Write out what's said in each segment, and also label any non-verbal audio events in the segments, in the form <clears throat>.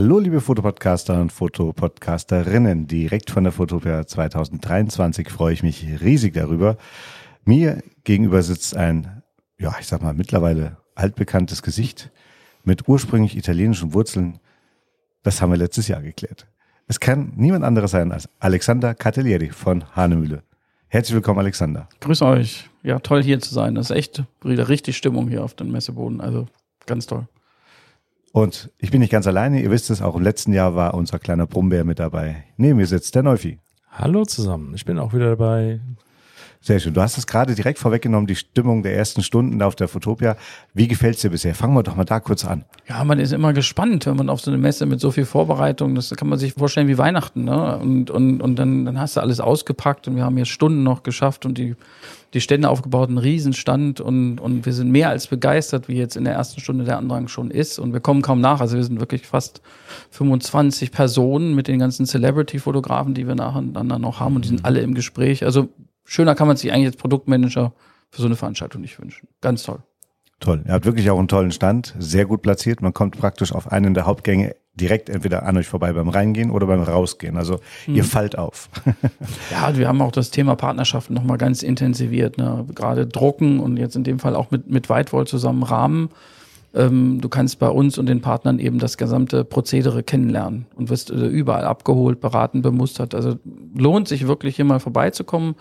Hallo, liebe Fotopodcaster und Fotopodcasterinnen. Direkt von der Fotopia 2023 freue ich mich riesig darüber. Mir gegenüber sitzt ein, ja, ich sag mal, mittlerweile altbekanntes Gesicht mit ursprünglich italienischen Wurzeln. Das haben wir letztes Jahr geklärt. Es kann niemand anderes sein als Alexander Catelieri von Hanemühle. Herzlich willkommen, Alexander. Grüß euch. Ja, toll hier zu sein. Das ist echt wieder richtig Stimmung hier auf dem Messeboden. Also ganz toll. Und ich bin nicht ganz alleine. Ihr wisst es, auch im letzten Jahr war unser kleiner Brummbär mit dabei. Neben mir sitzt der Neufi. Hallo zusammen. Ich bin auch wieder dabei. Sehr schön. Du hast es gerade direkt vorweggenommen, die Stimmung der ersten Stunden auf der Fotopia. Wie gefällt's dir bisher? Fangen wir doch mal da kurz an. Ja, man ist immer gespannt, wenn man auf so eine Messe mit so viel Vorbereitung, das kann man sich vorstellen wie Weihnachten, ne? Und, und, und dann, dann hast du alles ausgepackt und wir haben hier Stunden noch geschafft und die, die Stände aufgebaut, ein Riesenstand und, und wir sind mehr als begeistert, wie jetzt in der ersten Stunde der Andrang schon ist und wir kommen kaum nach. Also wir sind wirklich fast 25 Personen mit den ganzen Celebrity-Fotografen, die wir nacheinander noch haben und die sind alle im Gespräch. Also schöner kann man sich eigentlich als Produktmanager für so eine Veranstaltung nicht wünschen. Ganz toll. Toll. Ihr habt wirklich auch einen tollen Stand, sehr gut platziert. Man kommt praktisch auf einen der Hauptgänge direkt entweder an euch vorbei beim Reingehen oder beim Rausgehen. Also mhm. ihr fallt auf. <laughs> ja, wir haben auch das Thema Partnerschaften nochmal ganz intensiviert. Ne? Gerade Drucken und jetzt in dem Fall auch mit, mit Whitewall zusammen Rahmen ähm, du kannst bei uns und den Partnern eben das gesamte Prozedere kennenlernen und wirst äh, überall abgeholt, beraten, bemustert. Also lohnt sich wirklich hier mal vorbeizukommen.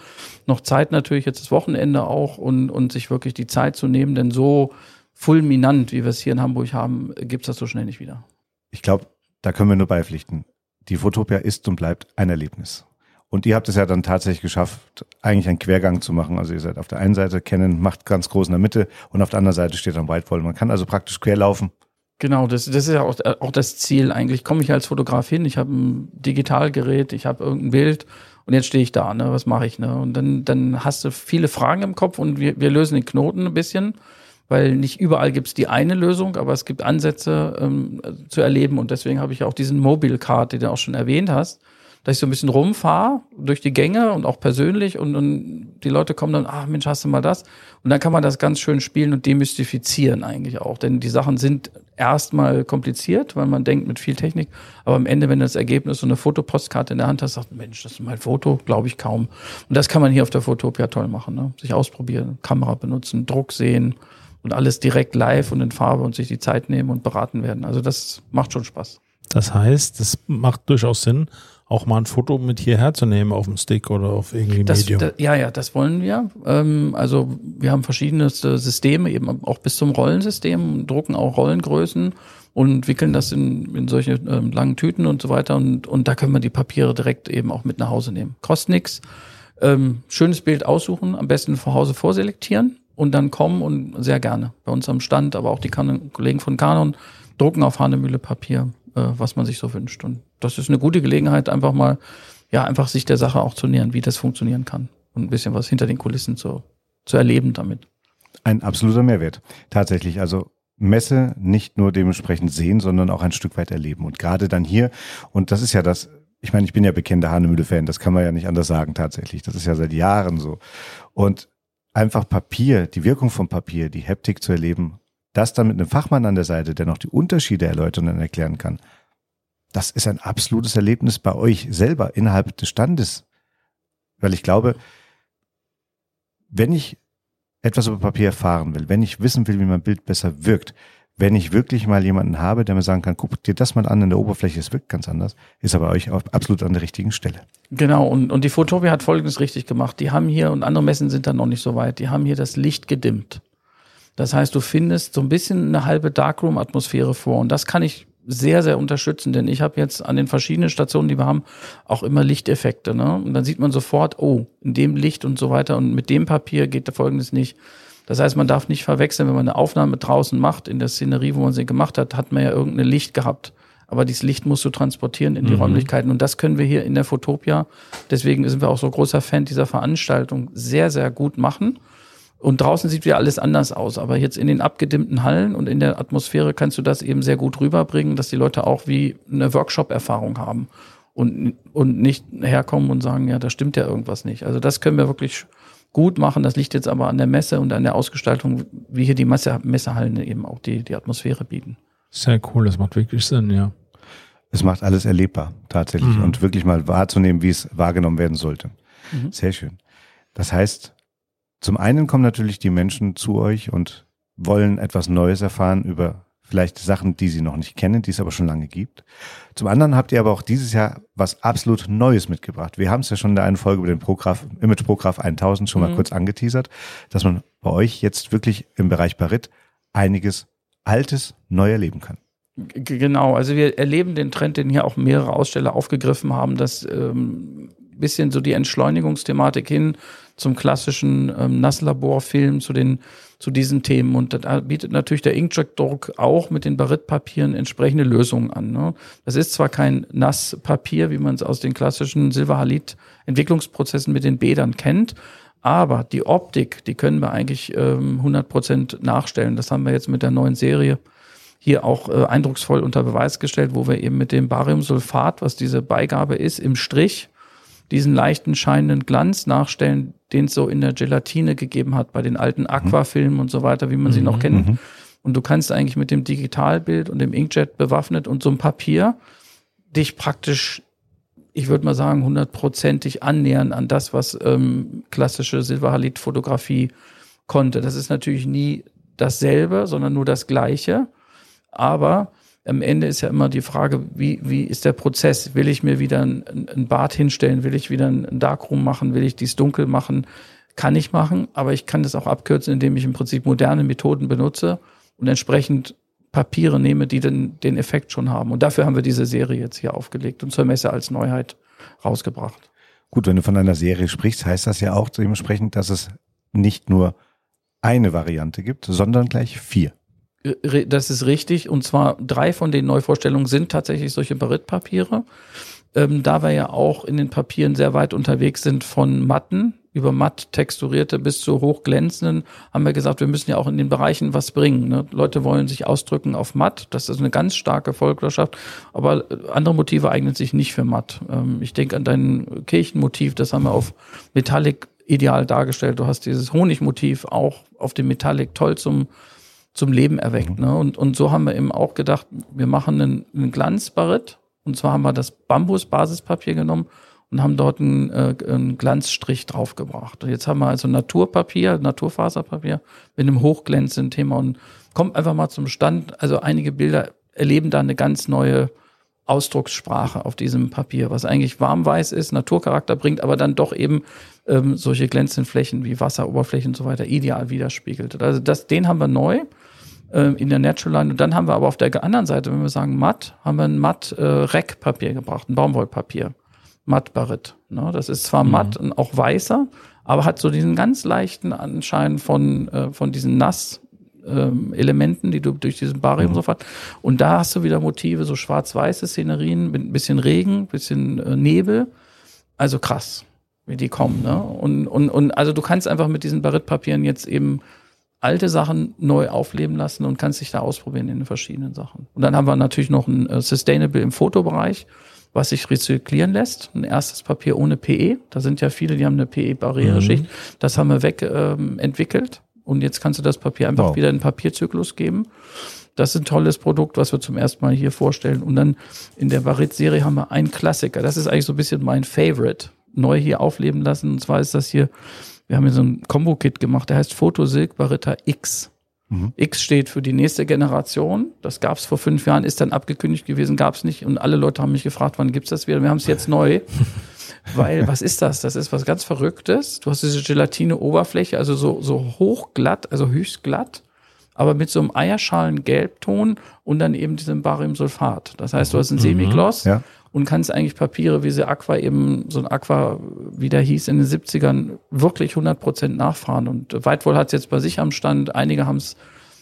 Noch Zeit natürlich jetzt das Wochenende auch und, und sich wirklich die Zeit zu nehmen, denn so fulminant, wie wir es hier in Hamburg haben, gibt's das so schnell nicht wieder. Ich glaube, da können wir nur beipflichten. Die Fotopia ist und bleibt ein Erlebnis. Und ihr habt es ja dann tatsächlich geschafft, eigentlich einen Quergang zu machen. Also ihr seid auf der einen Seite kennen, macht ganz groß in der Mitte und auf der anderen Seite steht dann Whitewall. Man kann also praktisch querlaufen. Genau, das, das ist ja auch, auch das Ziel. Eigentlich komme ich als Fotograf hin, ich habe ein Digitalgerät, ich habe irgendein Bild und jetzt stehe ich da, ne? Was mache ich? Ne? Und dann, dann hast du viele Fragen im Kopf und wir, wir lösen den Knoten ein bisschen, weil nicht überall gibt es die eine Lösung, aber es gibt Ansätze ähm, zu erleben und deswegen habe ich auch diesen Mobile Card, den du auch schon erwähnt hast dass ich so ein bisschen rumfahre durch die Gänge und auch persönlich und, und die Leute kommen dann, ach Mensch, hast du mal das? Und dann kann man das ganz schön spielen und demystifizieren eigentlich auch. Denn die Sachen sind erstmal kompliziert, weil man denkt mit viel Technik, aber am Ende, wenn du das Ergebnis so eine Fotopostkarte in der Hand hast, sagt, Mensch, das ist mein Foto, glaube ich kaum. Und das kann man hier auf der Fotopia toll machen, ne? sich ausprobieren, Kamera benutzen, Druck sehen und alles direkt live und in Farbe und sich die Zeit nehmen und beraten werden. Also das macht schon Spaß. Das heißt, es macht durchaus Sinn, auch mal ein Foto mit hierher zu nehmen auf dem Stick oder auf irgendwie das, Medium. Da, ja, ja, das wollen wir. Ähm, also wir haben verschiedene Systeme, eben auch bis zum Rollensystem, drucken auch Rollengrößen und wickeln das in, in solche ähm, langen Tüten und so weiter. Und, und da können wir die Papiere direkt eben auch mit nach Hause nehmen. Kostet nix. Ähm, schönes Bild aussuchen, am besten zu Hause vorselektieren und dann kommen und sehr gerne. Bei uns am Stand, aber auch die kan Kollegen von Canon drucken auf Hanemühle Papier, was man sich so wünscht. Und das ist eine gute Gelegenheit, einfach mal, ja, einfach sich der Sache auch zu nähern, wie das funktionieren kann und ein bisschen was hinter den Kulissen zu, zu erleben damit. Ein absoluter Mehrwert. Tatsächlich. Also Messe nicht nur dementsprechend sehen, sondern auch ein Stück weit erleben. Und gerade dann hier, und das ist ja das, ich meine, ich bin ja bekennender Hanemühle-Fan, das kann man ja nicht anders sagen tatsächlich. Das ist ja seit Jahren so. Und einfach Papier, die Wirkung von Papier, die Heptik zu erleben, das dann mit einem Fachmann an der Seite, der noch die Unterschiede erläutern und erklären kann, das ist ein absolutes Erlebnis bei euch selber innerhalb des Standes. Weil ich glaube, wenn ich etwas über Papier erfahren will, wenn ich wissen will, wie mein Bild besser wirkt, wenn ich wirklich mal jemanden habe, der mir sagen kann, guck dir das mal an in der Oberfläche, es wirkt ganz anders, ist aber euch absolut an der richtigen Stelle. Genau, und, und die Fotopia hat Folgendes richtig gemacht. Die haben hier, und andere Messen sind da noch nicht so weit, die haben hier das Licht gedimmt. Das heißt, du findest so ein bisschen eine halbe Darkroom-Atmosphäre vor. Und das kann ich sehr, sehr unterstützen, denn ich habe jetzt an den verschiedenen Stationen, die wir haben, auch immer Lichteffekte. Ne? Und dann sieht man sofort, oh, in dem Licht und so weiter und mit dem Papier geht da folgendes nicht. Das heißt, man darf nicht verwechseln, wenn man eine Aufnahme draußen macht, in der Szenerie, wo man sie gemacht hat, hat man ja irgendein Licht gehabt. Aber dieses Licht musst du transportieren in die mhm. Räumlichkeiten. Und das können wir hier in der Fotopia. Deswegen sind wir auch so großer Fan dieser Veranstaltung sehr, sehr gut machen. Und draußen sieht wieder alles anders aus. Aber jetzt in den abgedimmten Hallen und in der Atmosphäre kannst du das eben sehr gut rüberbringen, dass die Leute auch wie eine Workshop-Erfahrung haben und, und nicht herkommen und sagen, ja, da stimmt ja irgendwas nicht. Also das können wir wirklich gut machen. Das liegt jetzt aber an der Messe und an der Ausgestaltung, wie hier die Messe, Messehallen eben auch die, die Atmosphäre bieten. Sehr cool, das macht wirklich Sinn, ja. es macht alles erlebbar tatsächlich Mhm. und wirklich mal wahrzunehmen, wie es wahrgenommen werden sollte. Mhm. Sehr schön. Das heißt, zum einen kommen natürlich die Menschen zu euch und wollen etwas Neues erfahren über vielleicht Sachen, die sie noch nicht kennen, die es aber schon lange gibt. Zum anderen habt ihr aber auch dieses Jahr was absolut Neues mitgebracht. Wir haben es ja schon in der einen Folge über den Prograph, Image Prograph 1000 schon mal Mhm. kurz angeteasert, dass man bei euch jetzt wirklich im Bereich Barit einiges Altes neu erleben kann. G- Genau, also wir erleben den Trend, den hier auch mehrere Aussteller aufgegriffen haben, dass ähm, bisschen so die Entschleunigungsthematik hin zum klassischen ähm, Nasslaborfilm, zu den zu diesen Themen. Und da bietet natürlich der Inkjet-Druck auch mit den Baritpapieren entsprechende Lösungen an. Ne? Das ist zwar kein Nasspapier, wie man es aus den klassischen Silverhalit-Entwicklungsprozessen mit den Bädern kennt, aber die Optik, die können wir eigentlich ähm, 100% nachstellen. Das haben wir jetzt mit der neuen Serie hier auch äh, eindrucksvoll unter Beweis gestellt, wo wir eben mit dem Bariumsulfat, was diese Beigabe ist, im Strich diesen leichten scheinenden Glanz nachstellen, den es so in der Gelatine gegeben hat bei den alten Aquafilmen und so weiter, wie man sie noch kennt. Und du kannst eigentlich mit dem Digitalbild und dem Inkjet bewaffnet und so einem Papier dich praktisch, ich würde mal sagen, hundertprozentig annähern an das, was ähm, klassische Silverhalit-Fotografie konnte. Das ist natürlich nie dasselbe, sondern nur das Gleiche. Aber am Ende ist ja immer die Frage, wie, wie ist der Prozess? Will ich mir wieder ein, ein Bad hinstellen? Will ich wieder ein Darkroom machen? Will ich dies dunkel machen? Kann ich machen, aber ich kann das auch abkürzen, indem ich im Prinzip moderne Methoden benutze und entsprechend Papiere nehme, die den, den Effekt schon haben. Und dafür haben wir diese Serie jetzt hier aufgelegt und zur Messe als Neuheit rausgebracht. Gut, wenn du von einer Serie sprichst, heißt das ja auch dementsprechend, dass es nicht nur eine Variante gibt, sondern gleich vier. Re- Das ist richtig. Und zwar drei von den Neuvorstellungen sind tatsächlich solche Baritpapiere. Ähm, da wir ja auch in den Papieren sehr weit unterwegs sind von matten über matt texturierte bis zu hochglänzenden, haben wir gesagt, wir müssen ja auch in den Bereichen was bringen. Ne? Leute wollen sich ausdrücken auf matt. Das ist eine ganz starke Folklorschaft. Aber äh, andere Motive eignen sich nicht für matt. Ähm, ich denke an dein Kirchenmotiv. Das haben wir auf Metallic ideal dargestellt. Du hast dieses Honigmotiv auch auf dem Metallic toll zum zum Leben erweckt. Ne? Und, und so haben wir eben auch gedacht, wir machen einen, einen Glanzbarit. Und zwar haben wir das Bambus-Basispapier genommen und haben dort einen, äh, einen Glanzstrich draufgebracht. Und jetzt haben wir also Naturpapier, Naturfaserpapier mit einem hochglänzenden Thema und kommt einfach mal zum Stand. Also einige Bilder erleben da eine ganz neue Ausdruckssprache auf diesem Papier, was eigentlich warmweiß ist, Naturcharakter bringt, aber dann doch eben ähm, solche glänzenden Flächen wie Wasseroberflächen und so weiter ideal widerspiegelt. Also das, den haben wir neu ähm, in der Natural Line. Und dann haben wir aber auf der anderen Seite, wenn wir sagen matt, haben wir ein matt äh, Reckpapier gebracht, ein Baumwollpapier. Matt Barit. Ne? Das ist zwar matt und auch weißer, aber hat so diesen ganz leichten Anschein von, äh, von diesen Nass, ähm, Elementen, die du durch diesen Barium so hast. Und da hast du wieder Motive, so schwarz-weiße Szenerien mit ein bisschen Regen, ein bisschen äh, Nebel. Also krass, wie die kommen. Ne? Und, und, und also du kannst einfach mit diesen Baritpapieren jetzt eben alte Sachen neu aufleben lassen und kannst dich da ausprobieren in den verschiedenen Sachen. Und dann haben wir natürlich noch ein äh, Sustainable im Fotobereich, was sich rezyklieren lässt. Ein erstes Papier ohne PE. Da sind ja viele, die haben eine PE-Barriereschicht. Das haben wir weg ähm, entwickelt. Und jetzt kannst du das Papier einfach Wow. wieder in den Papierzyklus geben. Das ist ein tolles Produkt, was wir zum ersten Mal hier vorstellen. Und dann in der Barit-Serie haben wir einen Klassiker. Das ist eigentlich so ein bisschen mein Favorite. Neu hier aufleben lassen. Und zwar ist das hier, wir haben hier so ein Combo-Kit gemacht, der heißt Photosilk Barita X. X steht für die nächste Generation. Das gab es vor fünf Jahren, ist dann abgekündigt gewesen, gab es nicht. Und alle Leute haben mich gefragt, wann gibt's das wieder? Wir haben es jetzt neu. <laughs> Weil, was ist das? Das ist was ganz Verrücktes. Du hast diese Gelatine-Oberfläche, also so, so hochglatt, also höchst glatt, aber mit so einem Eierschalen-Gelbton und dann eben diesem Bariumsulfat. Das heißt, du hast ein Semigloss Ja. Und kannst eigentlich Papiere wie sie Aqua eben, so ein Aqua, wie der hieß, in den 70ern wirklich 100 Prozent nachfahren. Und Weitwohl hat es jetzt bei sich am Stand. Einige haben es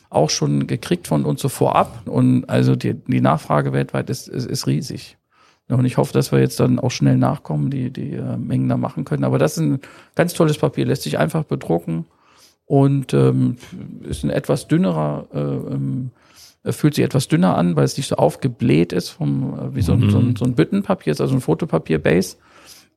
auch schon gekriegt von uns so vorab. Und also die, die Nachfrage weltweit ist, ist, ist riesig. Und ich hoffe, dass wir jetzt dann auch schnell nachkommen, die, die äh, Mengen da machen können. Aber das ist ein ganz tolles Papier, lässt sich einfach bedrucken und ähm, ist ein etwas dünnerer, äh, ähm, äh, fühlt sich etwas dünner an, weil es nicht so aufgebläht ist, vom, äh, wie so, ein, so, ein, so ein Büttenpapier, ist also ein Fotopapier-Base.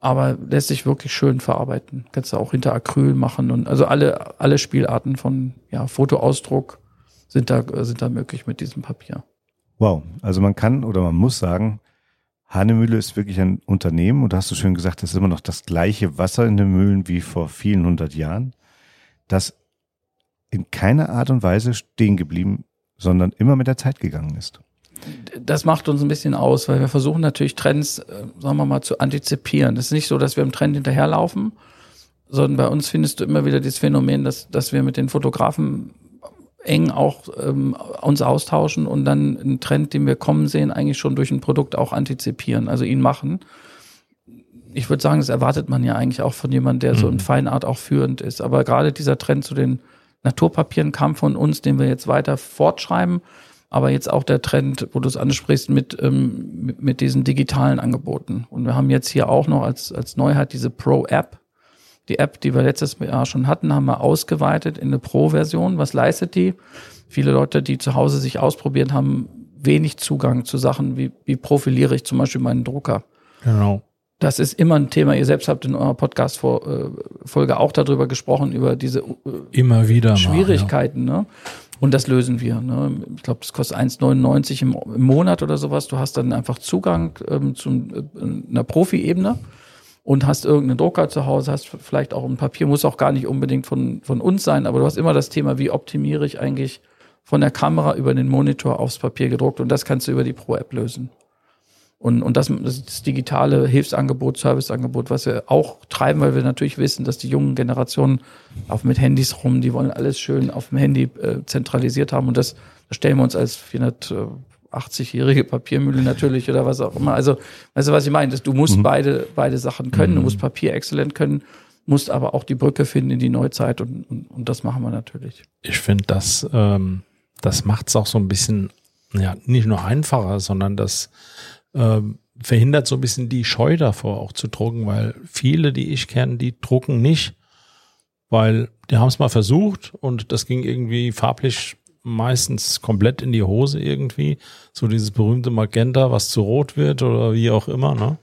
Aber lässt sich wirklich schön verarbeiten. Kannst du auch hinter Acryl machen und also alle, alle Spielarten von ja, Fotoausdruck sind da, äh, sind da möglich mit diesem Papier. Wow. Also man kann oder man muss sagen, Hanemühle ist wirklich ein Unternehmen und da hast du schön gesagt, das ist immer noch das gleiche Wasser in den Mühlen wie vor vielen hundert Jahren, das in keiner Art und Weise stehen geblieben, sondern immer mit der Zeit gegangen ist. Das macht uns ein bisschen aus, weil wir versuchen natürlich Trends, äh, sagen wir mal, zu antizipieren. Es ist nicht so, dass wir im Trend hinterherlaufen, sondern bei uns findest du immer wieder dieses Phänomen, dass, dass wir mit den Fotografen eng auch ähm, uns austauschen und dann einen Trend, den wir kommen sehen, eigentlich schon durch ein Produkt auch antizipieren, also ihn machen. Ich würde sagen, das erwartet man ja eigentlich auch von jemandem, der mhm. so in Feinart auch führend ist. Aber gerade dieser Trend zu den Naturpapieren kam von uns, den wir jetzt weiter fortschreiben. Aber jetzt auch der Trend, wo du es ansprichst, mit, ähm, mit, diesen digitalen Angeboten. Und wir haben jetzt hier auch noch als, als Neuheit diese Pro-App, die App, die wir letztes Jahr schon hatten, haben wir ausgeweitet in eine Pro-Version. Was leistet die? Viele Leute, die zu Hause sich ausprobiert haben, wenig Zugang zu Sachen wie, wie profiliere ich zum Beispiel meinen Drucker. Genau. Das ist immer ein Thema. Ihr selbst habt in eurer Podcast-Folge auch darüber gesprochen, über diese äh, immer wieder Schwierigkeiten. Mal, ja. ne? Und das lösen wir. Ne? Ich glaube, das kostet 1,99 im, im Monat oder sowas. Du hast dann einfach Zugang ähm, zu äh, einer Profi-Ebene und hast irgendeinen Drucker zu Hause, hast vielleicht auch ein Papier, muss auch gar nicht unbedingt von, von uns sein, aber du hast immer das Thema, wie optimiere ich eigentlich von der Kamera über den Monitor aufs Papier gedruckt und das kannst du über die Pro-App lösen. Und, und das, das digitale Hilfsangebot, Serviceangebot, was wir auch treiben, weil wir natürlich wissen, dass die jungen Generationen auch mit Handys rum, die wollen alles schön auf dem Handy äh, zentralisiert haben und das, das stellen wir uns als 400 80-jährige Papiermühle natürlich oder was auch immer. Also, weißt du, was ich meine? Du musst mhm. beide, beide Sachen können. Du mhm. musst Papier exzellent können, musst aber auch die Brücke finden in die Neuzeit und, und, und das machen wir natürlich. Ich finde, das, ähm, das macht es auch so ein bisschen, ja, nicht nur einfacher, sondern das ähm, verhindert so ein bisschen die Scheu davor auch zu drucken, weil viele, die ich kenne, die drucken nicht, weil die haben es mal versucht und das ging irgendwie farblich meistens komplett in die Hose irgendwie. So dieses berühmte Magenta, was zu rot wird oder wie auch immer. Ne?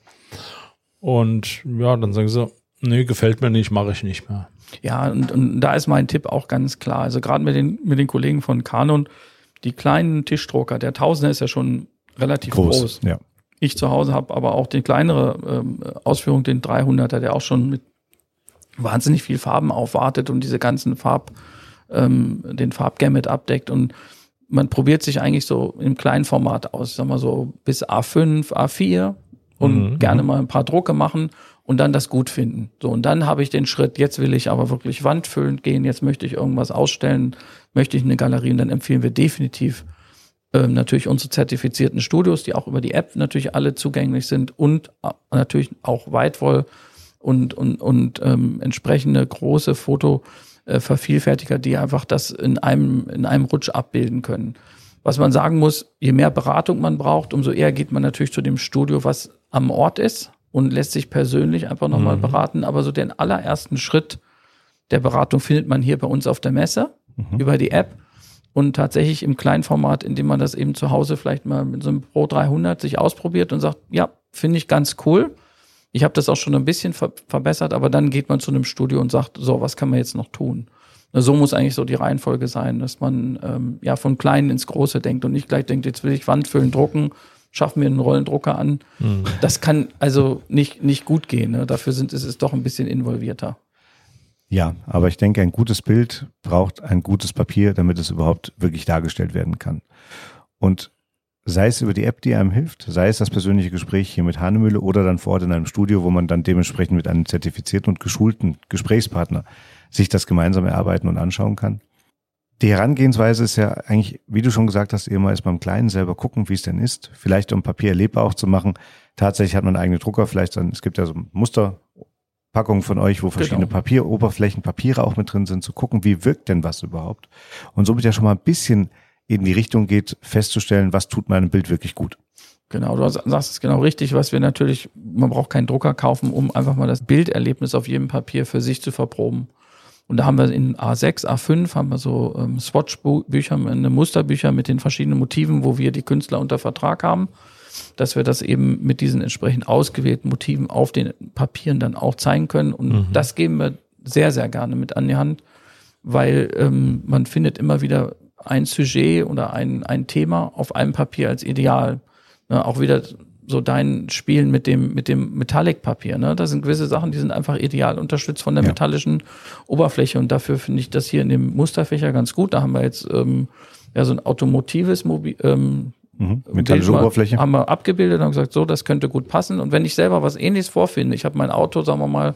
Und ja, dann sagen sie, nee, gefällt mir nicht, mache ich nicht mehr. Ja, und, und da ist mein Tipp auch ganz klar. Also gerade mit den, mit den Kollegen von Canon, die kleinen Tischdrucker, der Tausender ist ja schon relativ groß. groß. Ja. Ich zu Hause habe aber auch die kleinere ähm, Ausführung, den 300er, der auch schon mit wahnsinnig viel Farben aufwartet und diese ganzen Farb ähm, den Farbgamut abdeckt und man probiert sich eigentlich so im kleinen Format aus, sagen wir so bis A5, A4 und mhm. gerne mal ein paar Drucke machen und dann das gut finden. So, und dann habe ich den Schritt, jetzt will ich aber wirklich wandfüllend gehen, jetzt möchte ich irgendwas ausstellen, möchte ich eine Galerie und dann empfehlen wir definitiv ähm, natürlich unsere zertifizierten Studios, die auch über die App natürlich alle zugänglich sind und äh, natürlich auch Weitwoll und, und, und ähm, entsprechende große Foto- äh, die einfach das in einem, in einem Rutsch abbilden können. Was man sagen muss, je mehr Beratung man braucht, umso eher geht man natürlich zu dem Studio, was am Ort ist und lässt sich persönlich einfach nochmal mhm. beraten. Aber so den allerersten Schritt der Beratung findet man hier bei uns auf der Messe mhm. über die App und tatsächlich im Kleinformat, indem man das eben zu Hause vielleicht mal mit so einem Pro 300 sich ausprobiert und sagt, ja, finde ich ganz cool. Ich habe das auch schon ein bisschen ver verbessert, aber dann geht man zu einem Studio und sagt, so, was kann man jetzt noch tun? So muss eigentlich so die Reihenfolge sein, dass man ähm, ja von Kleinen ins Große denkt und nicht gleich denkt, jetzt will ich Wandfüllen drucken, schaffen wir einen Rollendrucker an. Mhm. Das kann also nicht, nicht gut gehen. Ne? Dafür sind, ist es doch ein bisschen involvierter. Ja, aber ich denke, ein gutes Bild braucht ein gutes Papier, damit es überhaupt wirklich dargestellt werden kann. Und sei es über die App, die einem hilft, sei es das persönliche Gespräch hier mit Hanemühle oder dann vor Ort in einem Studio, wo man dann dementsprechend mit einem zertifizierten und geschulten Gesprächspartner sich das gemeinsam erarbeiten und anschauen kann. Die Herangehensweise ist ja eigentlich, wie du schon gesagt hast, immer erst beim Kleinen selber gucken, wie es denn ist. Vielleicht um Papier erlebbar auch zu machen. Tatsächlich hat man eigene Drucker, vielleicht dann, es gibt ja so Musterpackungen von euch, wo verschiedene genau. Papieroberflächen, Papiere auch mit drin sind, zu gucken, wie wirkt denn was überhaupt. Und somit ja schon mal ein bisschen in die Richtung geht, festzustellen, was tut meinem Bild wirklich gut. Genau, du sagst es genau richtig, was wir natürlich, man braucht keinen Drucker kaufen, um einfach mal das Bilderlebnis auf jedem Papier für sich zu verproben. Und da haben wir in A6, A5 haben wir so ähm, Swatch-Bücher, eine Musterbücher mit den verschiedenen Motiven, wo wir die Künstler unter Vertrag haben, dass wir das eben mit diesen entsprechend ausgewählten Motiven auf den Papieren dann auch zeigen können. Und mhm. das geben wir sehr, sehr gerne mit an die Hand, weil ähm, man findet immer wieder ein Sujet oder ein, ein Thema auf einem Papier als ideal. Ne, auch wieder so dein Spielen mit dem, mit dem Metallic-Papier. Ne? Da sind gewisse Sachen, die sind einfach ideal unterstützt von der Ja. metallischen Oberfläche. Und dafür finde ich das hier in dem Musterfächer ganz gut. Da haben wir jetzt ähm, ja so ein automotives Mobi ähm, Mhm. Metallische Oberfläche. Haben wir abgebildet und gesagt, so, das könnte gut passen. Und wenn ich selber was ähnliches vorfinde, ich habe mein Auto, sagen wir mal,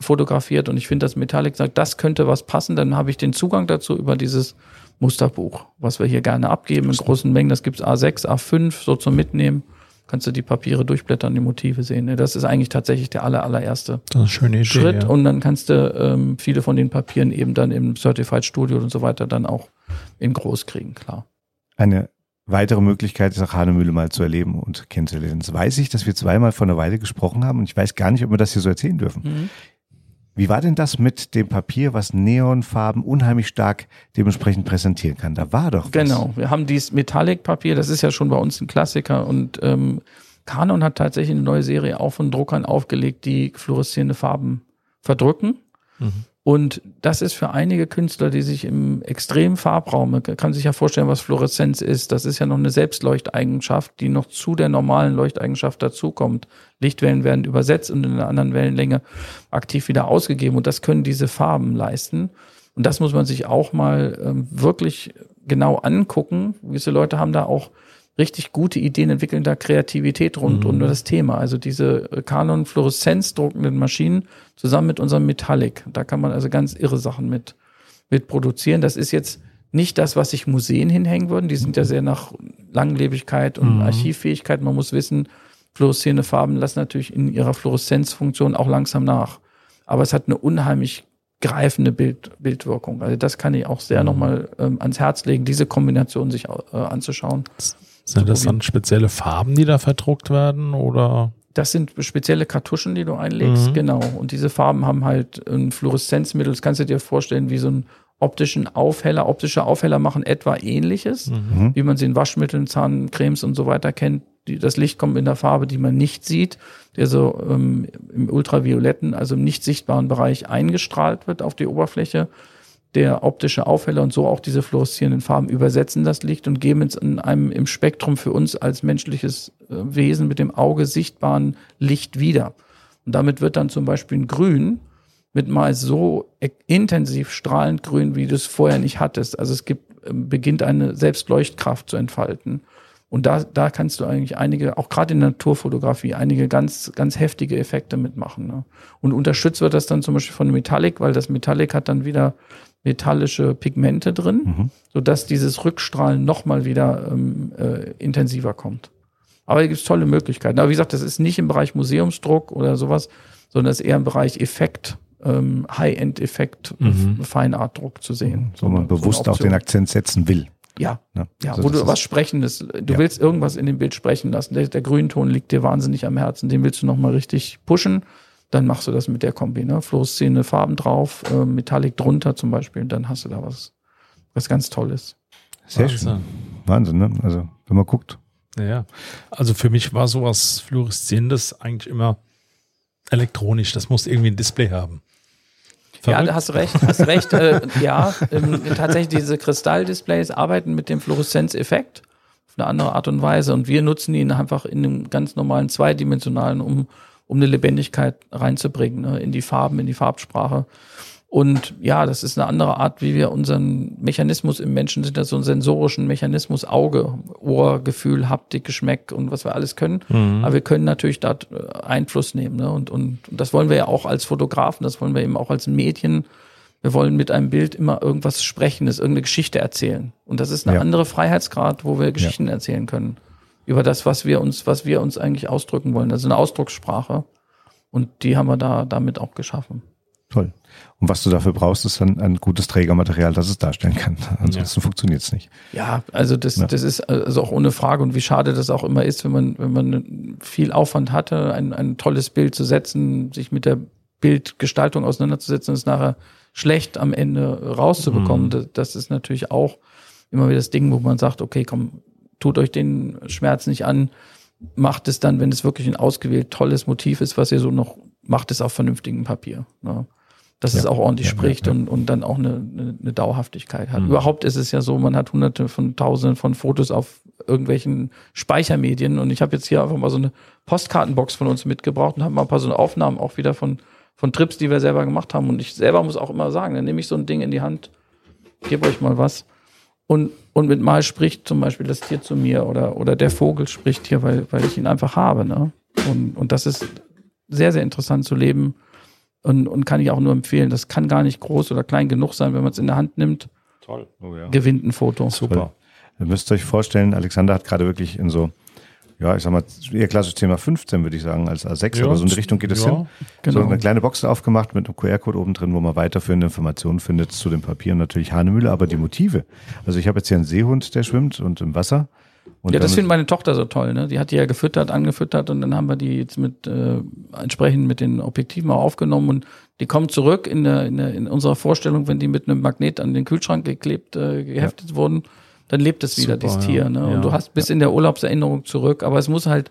fotografiert und ich finde das Metallic, sagt, das könnte was passen, dann habe ich den Zugang dazu über dieses Musterbuch, was wir hier gerne abgeben in großen Mengen. Das gibt's A6, A5, so zum Mitnehmen. Kannst du die Papiere durchblättern, die Motive sehen. Das ist eigentlich tatsächlich der aller, allererste Idee. Schritt ja. und dann kannst du ähm, viele von den Papieren eben dann im Certified Studio und so weiter dann auch in groß kriegen, klar. Eine weitere Möglichkeit ist auch Hanemühle mal zu erleben und kennenzulernen. Das weiß ich, dass wir zweimal vor einer Weile gesprochen haben und ich weiß gar nicht, ob wir das hier so erzählen dürfen. Mhm. Wie war denn das mit dem Papier, was Neonfarben unheimlich stark dementsprechend präsentieren kann? Da war doch was. Genau, wir haben dieses Metallic-Papier, das ist ja schon bei uns ein Klassiker und ähm, Canon hat tatsächlich eine neue Serie auch von Druckern aufgelegt, die fluoreszierende Farben verdrücken. Mhm. Und das ist für einige Künstler, die sich im extremen Farbraum, kann sich ja vorstellen, was Fluoreszenz ist. Das ist ja noch eine Selbstleuchteigenschaft, die noch zu der normalen Leuchteigenschaft dazukommt. Lichtwellen werden übersetzt und in einer anderen Wellenlänge aktiv wieder ausgegeben. Und das können diese Farben leisten. Und das muss man sich auch mal ähm, wirklich genau angucken. Gewisse Leute haben da auch richtig gute Ideen, entwickeln da Kreativität rund um das Thema. Also diese äh, Canon Fluoreszenz druckenden Maschinen zusammen mit unserem Metallic. Da kann man also ganz irre Sachen mit, mit produzieren. Das ist jetzt nicht das, was sich Museen hinhängen würden. Die sind ja sehr nach Langlebigkeit und Archivfähigkeit. Man muss wissen, fluoreszierende Farben lassen natürlich in ihrer Fluoreszenzfunktion auch langsam nach. Aber es hat eine unheimlich greifende Bild, Bildwirkung. Also das kann ich auch sehr nochmal ähm, ans Herz legen, diese Kombination sich äh, anzuschauen. Sind das dann spezielle Farben, die da verdruckt werden oder? Das sind spezielle Kartuschen, die du einlegst, Mhm. genau. Und diese Farben haben halt ein Fluoreszenzmittel. Das kannst du dir vorstellen wie so einen optischen Aufheller. Optische Aufheller machen etwa ähnliches, Mhm. wie man sie in Waschmitteln, Zahncremes und so weiter kennt. Die, das Licht kommt in der Farbe, die man nicht sieht, der so ähm, im ultravioletten, also im nicht sichtbaren Bereich eingestrahlt wird auf die Oberfläche. Der optische Aufheller und so auch diese fluoreszierenden Farben übersetzen das Licht und geben es in einem im Spektrum für uns als menschliches äh, Wesen mit dem Auge sichtbaren Licht wieder. Und damit wird dann zum Beispiel ein Grün mit mal so e- intensiv strahlend grün, wie du es vorher nicht hattest. Also es gibt, ähm, beginnt eine Selbstleuchtkraft zu entfalten. Und da, da kannst du eigentlich einige, auch gerade in der Naturfotografie, einige ganz, ganz heftige Effekte mitmachen. Ne? Und unterstützt wird das dann zum Beispiel von Metallic, weil das Metallic hat dann wieder metallische Pigmente drin, Mhm. sodass dieses Rückstrahlen nochmal wieder ähm, äh, intensiver kommt. Aber hier gibt es tolle Möglichkeiten. Aber wie gesagt, das ist nicht im Bereich Museumsdruck oder sowas, sondern das ist eher im Bereich Effekt, ähm, High-End-Effekt, Mhm. Feinart-Druck zu sehen. Wo man So bewusst auch Option. den Akzent setzen will. Ja, Ne? ja, Also wo du was Sprechendes, du Ja. willst irgendwas in dem Bild sprechen lassen. Der, der Grünton liegt dir wahnsinnig am Herzen, den willst du nochmal richtig pushen. Dann machst du das mit der Kombi, ne? Fluoreszene Farben drauf, äh, Metallic drunter zum Beispiel, dann hast du da was, was ganz Tolles. Sehr Wahnsinn. schön. Wahnsinn, ne? Also, wenn man guckt. Ja. Also für mich war sowas Fluoreszierendes eigentlich immer elektronisch. Das muss irgendwie ein Display haben. Ja, Verrückt. da hast du recht, hast recht. äh, ja, ähm, tatsächlich diese Kristalldisplays arbeiten mit dem Fluoreszenzeffekt auf eine andere Art und Weise und wir nutzen ihn einfach in einem ganz normalen zweidimensionalen, um, um eine Lebendigkeit reinzubringen, ne, in die Farben, in die Farbsprache. Und ja, das ist eine andere Art, wie wir unseren Mechanismus im Menschen sind, das so einen sensorischen Mechanismus, Auge, Ohr, Gefühl, Haptik, Geschmack und was wir alles können. Mhm. Aber wir können natürlich da äh, Einfluss nehmen. Ne? Und, und, und das wollen wir ja auch als Fotografen, das wollen wir eben auch als Medien. Wir wollen mit einem Bild immer irgendwas Sprechendes, irgendeine Geschichte erzählen. Und das ist eine Ja. andere Freiheitsgrad, wo wir Geschichten erzählen können. Über das, was wir uns, was wir uns eigentlich ausdrücken wollen. Also eine Ausdruckssprache. Und die haben wir da damit auch geschaffen. Toll. Und was du dafür brauchst, ist dann ein gutes Trägermaterial, das es darstellen kann. Ansonsten funktioniert es nicht. Ja, also das, Ja. das ist also auch ohne Frage und wie schade das auch immer ist, wenn man, wenn man viel Aufwand hatte, ein, ein tolles Bild zu setzen, sich mit der Bildgestaltung auseinanderzusetzen und es nachher schlecht am Ende rauszubekommen. Mhm. Das, das ist natürlich auch immer wieder das Ding, wo man sagt, okay, komm, tut euch den Schmerz nicht an, macht es dann, wenn es wirklich ein ausgewählt tolles Motiv ist, was ihr so noch, macht es auf vernünftigem Papier. Ne? Dass es Ja. auch ordentlich Ja, ja, spricht ja. Und, und dann auch eine, eine, eine Dauerhaftigkeit hat. Mhm. Überhaupt ist es ja so, man hat hunderte von tausenden von Fotos auf irgendwelchen Speichermedien. Und ich habe jetzt hier einfach mal so eine Postkartenbox von uns mitgebracht und habe mal ein paar so Aufnahmen auch wieder von, von Trips, die wir selber gemacht haben. Und ich selber muss auch immer sagen, dann nehme ich so ein Ding in die Hand, gebe euch mal was. Und, und mit Mal spricht zum Beispiel das Tier zu mir oder, oder der Vogel spricht hier, weil, weil ich ihn einfach habe. Ne? Und, und das ist sehr, sehr interessant zu leben und, und kann ich auch nur empfehlen. Das kann gar nicht groß oder klein genug sein, wenn man es in der Hand nimmt. Toll. Oh ja. Gewinnt ein Foto. Super. Ihr müsst euch vorstellen, Alexander hat gerade wirklich in so, ja, ich sag mal, eher klassisch Thema 15, würde ich sagen, als A6, Ja, aber so in die Richtung geht es ja, hin. genau. So eine kleine Box aufgemacht mit einem QR-Code oben drin, wo man weiterführende Informationen findet zu dem Papier und natürlich Hanemühle, aber die Motive. Also ich habe jetzt hier einen Seehund, der schwimmt und im Wasser. Und ja, das findet meine Tochter so toll. Ne? Die hat die ja gefüttert, angefüttert und dann haben wir die jetzt mit äh, entsprechend mit den Objektiven auch aufgenommen und die kommt zurück in, der, in, der, in unserer Vorstellung, wenn die mit einem Magnet an den Kühlschrank geklebt, äh, geheftet wurden, dann lebt es wieder, Super, dieses ja. Tier. Ne? Ja. Und du hast bis in der Urlaubserinnerung zurück, aber es muss halt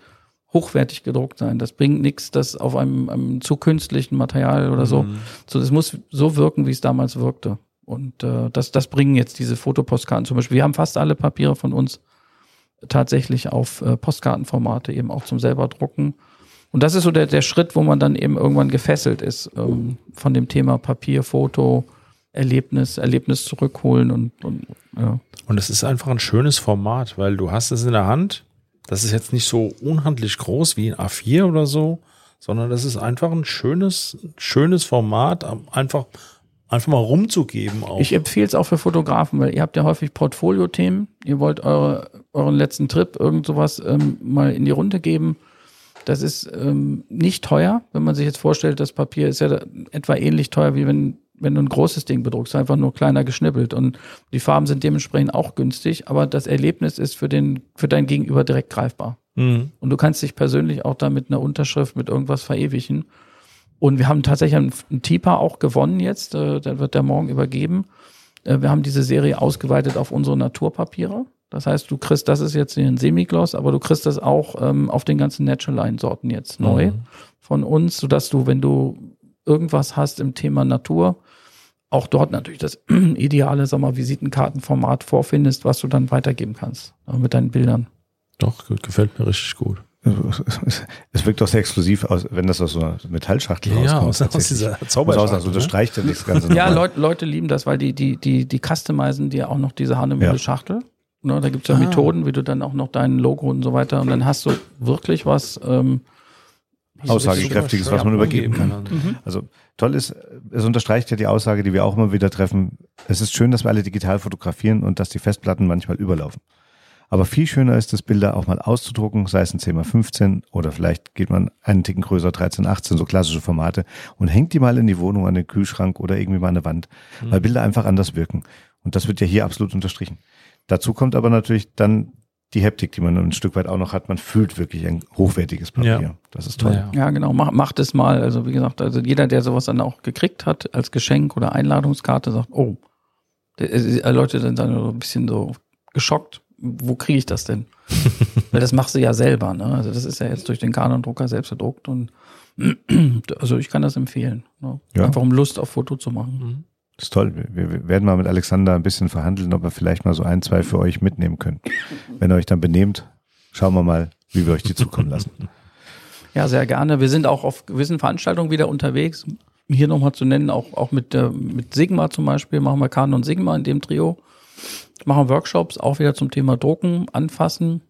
hochwertig gedruckt sein. Das bringt nichts, das auf einem, einem zu künstlichen Material oder so. Mhm. So, das muss so wirken, wie es damals wirkte. Und äh, das, das bringen jetzt diese Fotopostkarten zum Beispiel. Wir haben fast alle Papiere von uns tatsächlich auf äh, Postkartenformate eben auch zum selber drucken. Und das ist so der, der Schritt, wo man dann eben irgendwann gefesselt ist ähm, von dem Thema Papier, Foto, Erlebnis, Erlebnis zurückholen und, und ja. Und es ist einfach ein schönes Format, weil du hast es in der Hand. Das ist jetzt nicht so unhandlich groß wie ein A4 oder so, sondern das ist einfach ein schönes, schönes Format, einfach, einfach mal rumzugeben auch. Ich empfehle es auch für Fotografen, weil ihr habt ja häufig Portfolio-Themen. Ihr wollt eure, euren letzten Trip, irgend sowas ähm, mal in die Runde geben. Das ist ähm, nicht teuer, wenn man sich jetzt vorstellt, das Papier ist ja etwa ähnlich teuer, wie wenn, wenn du ein großes Ding bedruckst, einfach nur kleiner geschnippelt. Und die Farben sind dementsprechend auch günstig, aber das Erlebnis ist für, den, für dein Gegenüber direkt greifbar. Mhm. Und du kannst dich persönlich auch da mit einer Unterschrift, mit irgendwas verewigen. Und wir haben tatsächlich einen, einen Tipa auch gewonnen jetzt, äh, der wird der morgen übergeben. Äh, wir haben diese Serie ausgeweitet auf unsere Naturpapiere. Das heißt, du kriegst, das ist jetzt ein Semigloss, aber du kriegst das auch ähm, auf den ganzen Natural-Line-Sorten jetzt neu von uns, sodass du, wenn du irgendwas hast im Thema Natur, auch dort natürlich das <clears throat> ideale, sag mal, Visitenkartenformat vorfindest, was du dann weitergeben kannst äh, mit deinen Bildern. Doch, gut, gefällt mir richtig gut. Es wirkt doch sehr exklusiv aus, wenn das aus so einer Metallschachtel Ja, rauskommt. aus- aus dieser auch Zauberschachtel, sagen, so, das ne? streicht ja das Ganze <laughs> Ja. Leute, Leute lieben das, weil die, die, die, die customizen dir auch noch diese Ja. Hanemühle-Schachtel. Ne, da gibt's ja Ah. Methoden, wie du dann auch noch dein Logo und so weiter. Und dann hast du wirklich was. Ähm, Aussagekräftiges, was man übergeben kann. Mhm. Also toll ist, es unterstreicht ja die Aussage, die wir auch immer wieder treffen. Es ist schön, dass wir alle digital fotografieren und dass die Festplatten manchmal überlaufen. Aber viel schöner ist es, Bilder auch mal auszudrucken, sei es ein 10x15 oder vielleicht geht man einen Ticken größer, 13, 18, so klassische Formate und hängt die mal in die Wohnung, an den Kühlschrank oder irgendwie mal an eine Wand, weil Bilder einfach anders wirken. Und das wird ja hier absolut unterstrichen. Dazu kommt aber natürlich dann die Heptik, die man ein Stück weit auch noch hat. Man fühlt wirklich ein hochwertiges Papier. Ja. Das ist toll. Ja. ja, genau, mach, macht es mal. Also wie gesagt, also jeder, der sowas dann auch gekriegt hat als Geschenk oder Einladungskarte, sagt, oh, der- äh, Leute sind dann so ein bisschen so geschockt. Wo kriege ich das denn? <laughs> Weil das machst du ja selber. Ne? Also das ist ja jetzt durch den Canon-Drucker selbst gedruckt und <clears throat> also ich kann das empfehlen. Ne? Ja. Einfach um Lust auf Foto zu machen. Das ist toll. Wir, werden mal mit Alexander ein bisschen verhandeln, ob wir vielleicht mal so ein, zwei für euch mitnehmen können. Wenn ihr euch dann benehmt, schauen wir mal, wie wir euch die zukommen lassen. <laughs> Ja, sehr gerne. Wir sind auch auf gewissen Veranstaltungen wieder unterwegs. Hier nochmal zu nennen, auch, auch mit, äh, mit Sigma zum Beispiel, machen wir Canon und Sigma in dem Trio. Machen Workshops auch wieder zum Thema Drucken, Anfassen,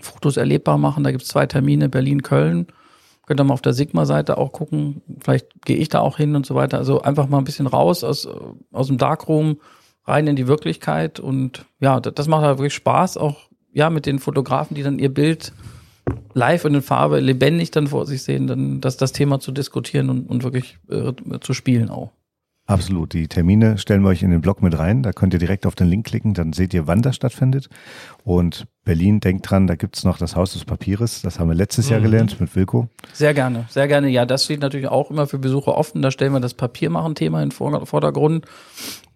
Fotos erlebbar machen. Da gibt's zwei Termine, Berlin, Köln. Könnt ihr mal auf der Sigma-Seite auch gucken. Vielleicht gehe ich da auch hin und so weiter. Also einfach mal ein bisschen raus aus, aus dem Darkroom, rein in die Wirklichkeit. Und ja, das, das macht halt wirklich Spaß, auch ja, mit den Fotografen, die dann ihr Bild live und in Farbe lebendig dann vor sich sehen, dann das, das Thema zu diskutieren und, und wirklich äh, zu spielen auch. Absolut. Die Termine stellen wir euch in den Blog mit rein. Da könnt ihr direkt auf den Link klicken, dann seht ihr, wann das stattfindet. Und Berlin, denkt dran, da gibt's noch das Haus des Papieres. Das haben wir letztes Jahr gelernt mit Wilko. Sehr gerne, sehr gerne. Ja, das steht natürlich auch immer für Besucher offen. Da stellen wir das Papiermachen-Thema in den Vor- Vordergrund.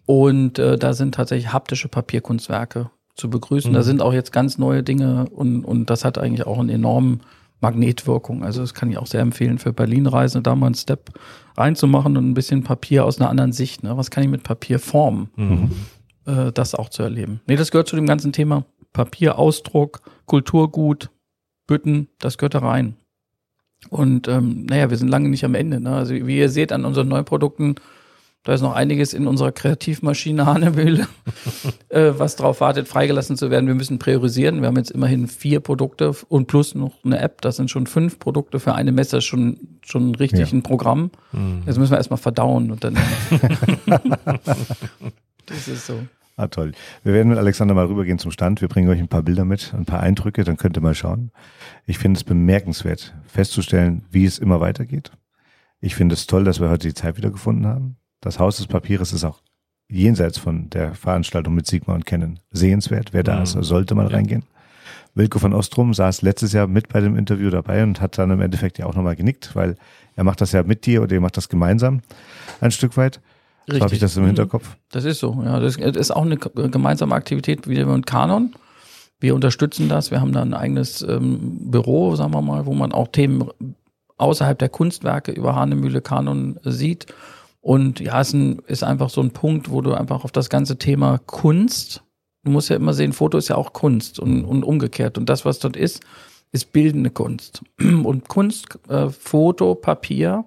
Und äh, da sind tatsächlich haptische Papierkunstwerke zu begrüßen. Da sind auch jetzt ganz neue Dinge und, und das hat eigentlich auch einen enormen Magnetwirkung. Also das kann ich auch sehr empfehlen für Berlin-Reisen, da mal einen Step reinzumachen und ein bisschen Papier aus einer anderen Sicht. Ne? Was kann ich mit Papier formen? äh, das auch zu erleben. Nee, das gehört zu dem ganzen Thema Papier, Ausdruck, Kulturgut, Bütten, das gehört da rein. Und ähm, naja, wir sind lange nicht am Ende. Ne? Also wie ihr seht an unseren neuen Produkten, da ist noch einiges in unserer Kreativmaschine Hanebühl, <laughs> äh, was darauf wartet, freigelassen zu werden. Wir müssen priorisieren. Wir haben jetzt immerhin vier Produkte und plus noch eine App. Das sind schon fünf Produkte für eine Messe, schon, schon richtig ja. ein Programm. Mhm. Jetzt müssen wir erstmal verdauen und dann. <laughs> das ist so. Ah, toll. Wir werden mit Alexander mal rübergehen zum Stand. Wir bringen euch ein paar Bilder mit, ein paar Eindrücke, dann könnt ihr mal schauen. Ich finde es bemerkenswert, festzustellen, wie es immer weitergeht. Ich finde es toll, dass wir heute die Zeit wieder gefunden haben. Das Haus des Papieres ist auch jenseits von der Veranstaltung mit Sigma und Kennen sehenswert. Wer da mhm. ist, sollte mal ja. reingehen. Wilko von Ostrom saß letztes Jahr mit bei dem Interview dabei und hat dann im Endeffekt ja auch nochmal genickt, weil er macht das ja mit dir oder ihr macht das gemeinsam ein Stück weit. Richtig. So habe ich das im mhm. Hinterkopf. Das ist so, ja. Das ist auch eine gemeinsame Aktivität wie mit Kanon. Wir unterstützen das. Wir haben da ein eigenes ähm, Büro, sagen wir mal, wo man auch Themen außerhalb der Kunstwerke über Hahnemühle Kanon sieht. Und ja, es ist, ein, ist einfach so ein Punkt, wo du einfach auf das ganze Thema Kunst, du musst ja immer sehen, Foto ist ja auch Kunst und, und umgekehrt. Und das, was dort ist, ist bildende Kunst. <clears throat> Und Kunst, äh, Foto, Papier,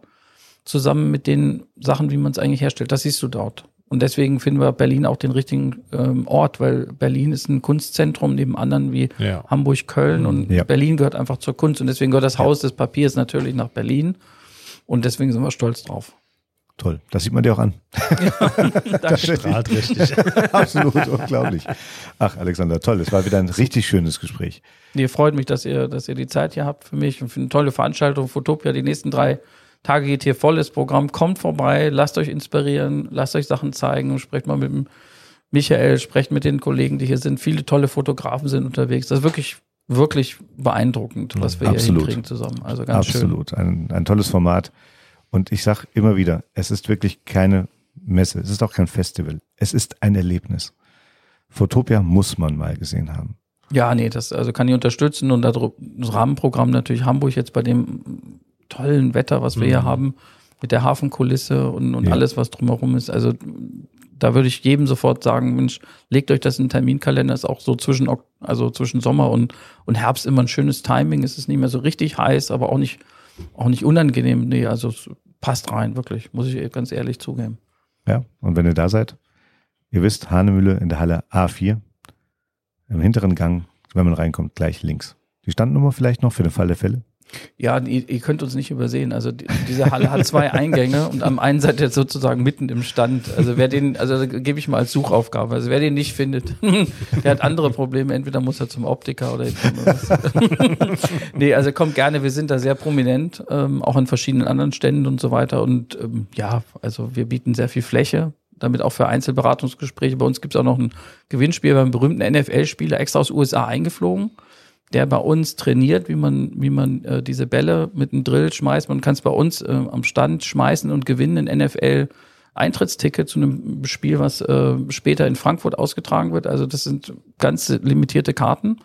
zusammen mit den Sachen, wie man es eigentlich herstellt. Das siehst du dort. Und deswegen finden wir Berlin auch den richtigen ähm, Ort, weil Berlin ist ein Kunstzentrum neben anderen wie ja. Hamburg, Köln und ja. Berlin gehört einfach zur Kunst und deswegen gehört das Haus des Papiers natürlich nach Berlin und deswegen sind wir stolz drauf. Toll, das sieht man dir auch an. Ja, <laughs> das strahlt richtig. <laughs> Absolut unglaublich. Ach, Alexander, toll. Es war wieder ein richtig schönes Gespräch. Nee, freut mich, dass ihr, dass ihr die Zeit hier habt für mich und für eine tolle Veranstaltung. Fotopia, die nächsten drei Tage geht hier volles Programm. Kommt vorbei, lasst euch inspirieren, lasst euch Sachen zeigen und sprecht mal mit dem Michael, sprecht mit den Kollegen, die hier sind. Viele tolle Fotografen sind unterwegs. Das ist wirklich, wirklich beeindruckend, was wir Absolut. hier hinkriegen zusammen. Also ganz Absolut. schön. Absolut. Ein, ein tolles Format. Und ich sage immer wieder, es ist wirklich keine Messe, es ist auch kein Festival. Es ist ein Erlebnis. Fotopia muss man mal gesehen haben. Ja, nee, das also kann ich unterstützen und das Rahmenprogramm natürlich Hamburg jetzt bei dem tollen Wetter, was wir mhm. hier haben, mit der Hafenkulisse und, und ja. alles, was drumherum ist. Also da würde ich jedem sofort sagen, Mensch, legt euch das in den Terminkalender, ist auch so zwischen, also zwischen Sommer und, und Herbst immer ein schönes Timing. Es ist nicht mehr so richtig heiß, aber auch nicht, auch nicht unangenehm. Nee, also es passt rein, wirklich, muss ich ganz ehrlich zugeben. Ja, und wenn ihr da seid, ihr wisst, Hahnemühle in der Halle A4, im hinteren Gang, wenn man reinkommt, gleich links. Die Standnummer vielleicht noch für den Fall der Fälle? Ja, ihr, ihr, könnt uns nicht übersehen. Also die, diese Halle hat zwei Eingänge und am einen seid ihr sozusagen mitten im Stand. Also wer den, also gebe ich mal als Suchaufgabe. Also wer den nicht findet, <laughs> der hat andere Probleme. Entweder muss er zum Optiker oder <laughs> nee, also kommt gerne. Wir sind da sehr prominent, ähm, auch an verschiedenen anderen Ständen und so weiter. Und ähm, ja, also wir bieten sehr viel Fläche damit auch für Einzelberatungsgespräche. Bei uns gibt es auch noch ein Gewinnspiel beim berühmten NFL-Spieler extra aus USA eingeflogen der bei uns trainiert, wie man, wie man äh, diese Bälle mit einem Drill schmeißt. Man kann es bei uns äh, am Stand schmeißen und gewinnen ein NFL Eintrittsticket zu einem Spiel, was äh, später in Frankfurt ausgetragen wird. Also das sind ganz limitierte Karten.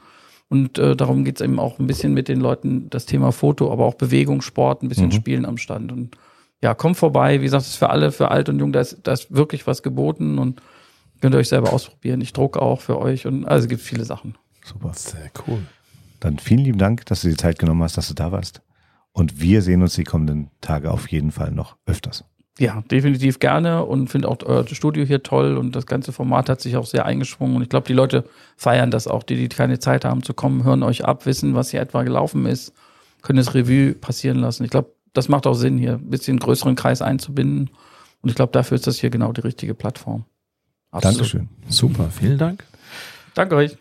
Und äh, darum geht es eben auch ein bisschen mit den Leuten, das Thema Foto, aber auch Bewegung, Sport, ein bisschen mhm. Spielen am Stand. Und ja, kommt vorbei. Wie gesagt, es ist für alle, für alt und jung, da ist, da ist wirklich was geboten und könnt ihr euch selber ausprobieren. Ich drucke auch für euch und also es gibt viele Sachen. Super. Sehr cool. Dann vielen lieben Dank, dass du die Zeit genommen hast, dass du da warst. Und wir sehen uns die kommenden Tage auf jeden Fall noch öfters. Ja, definitiv gerne und finde auch euer Studio hier toll und das ganze Format hat sich auch sehr eingeschwungen und ich glaube, die Leute feiern das auch, die, die keine Zeit haben zu kommen, hören euch ab, wissen, was hier etwa gelaufen ist, können das Revue passieren lassen. Ich glaube, das macht auch Sinn, hier ein bisschen größeren Kreis einzubinden und ich glaube, dafür ist das hier genau die richtige Plattform. Absolut. Dankeschön. Super, vielen Dank. Danke euch.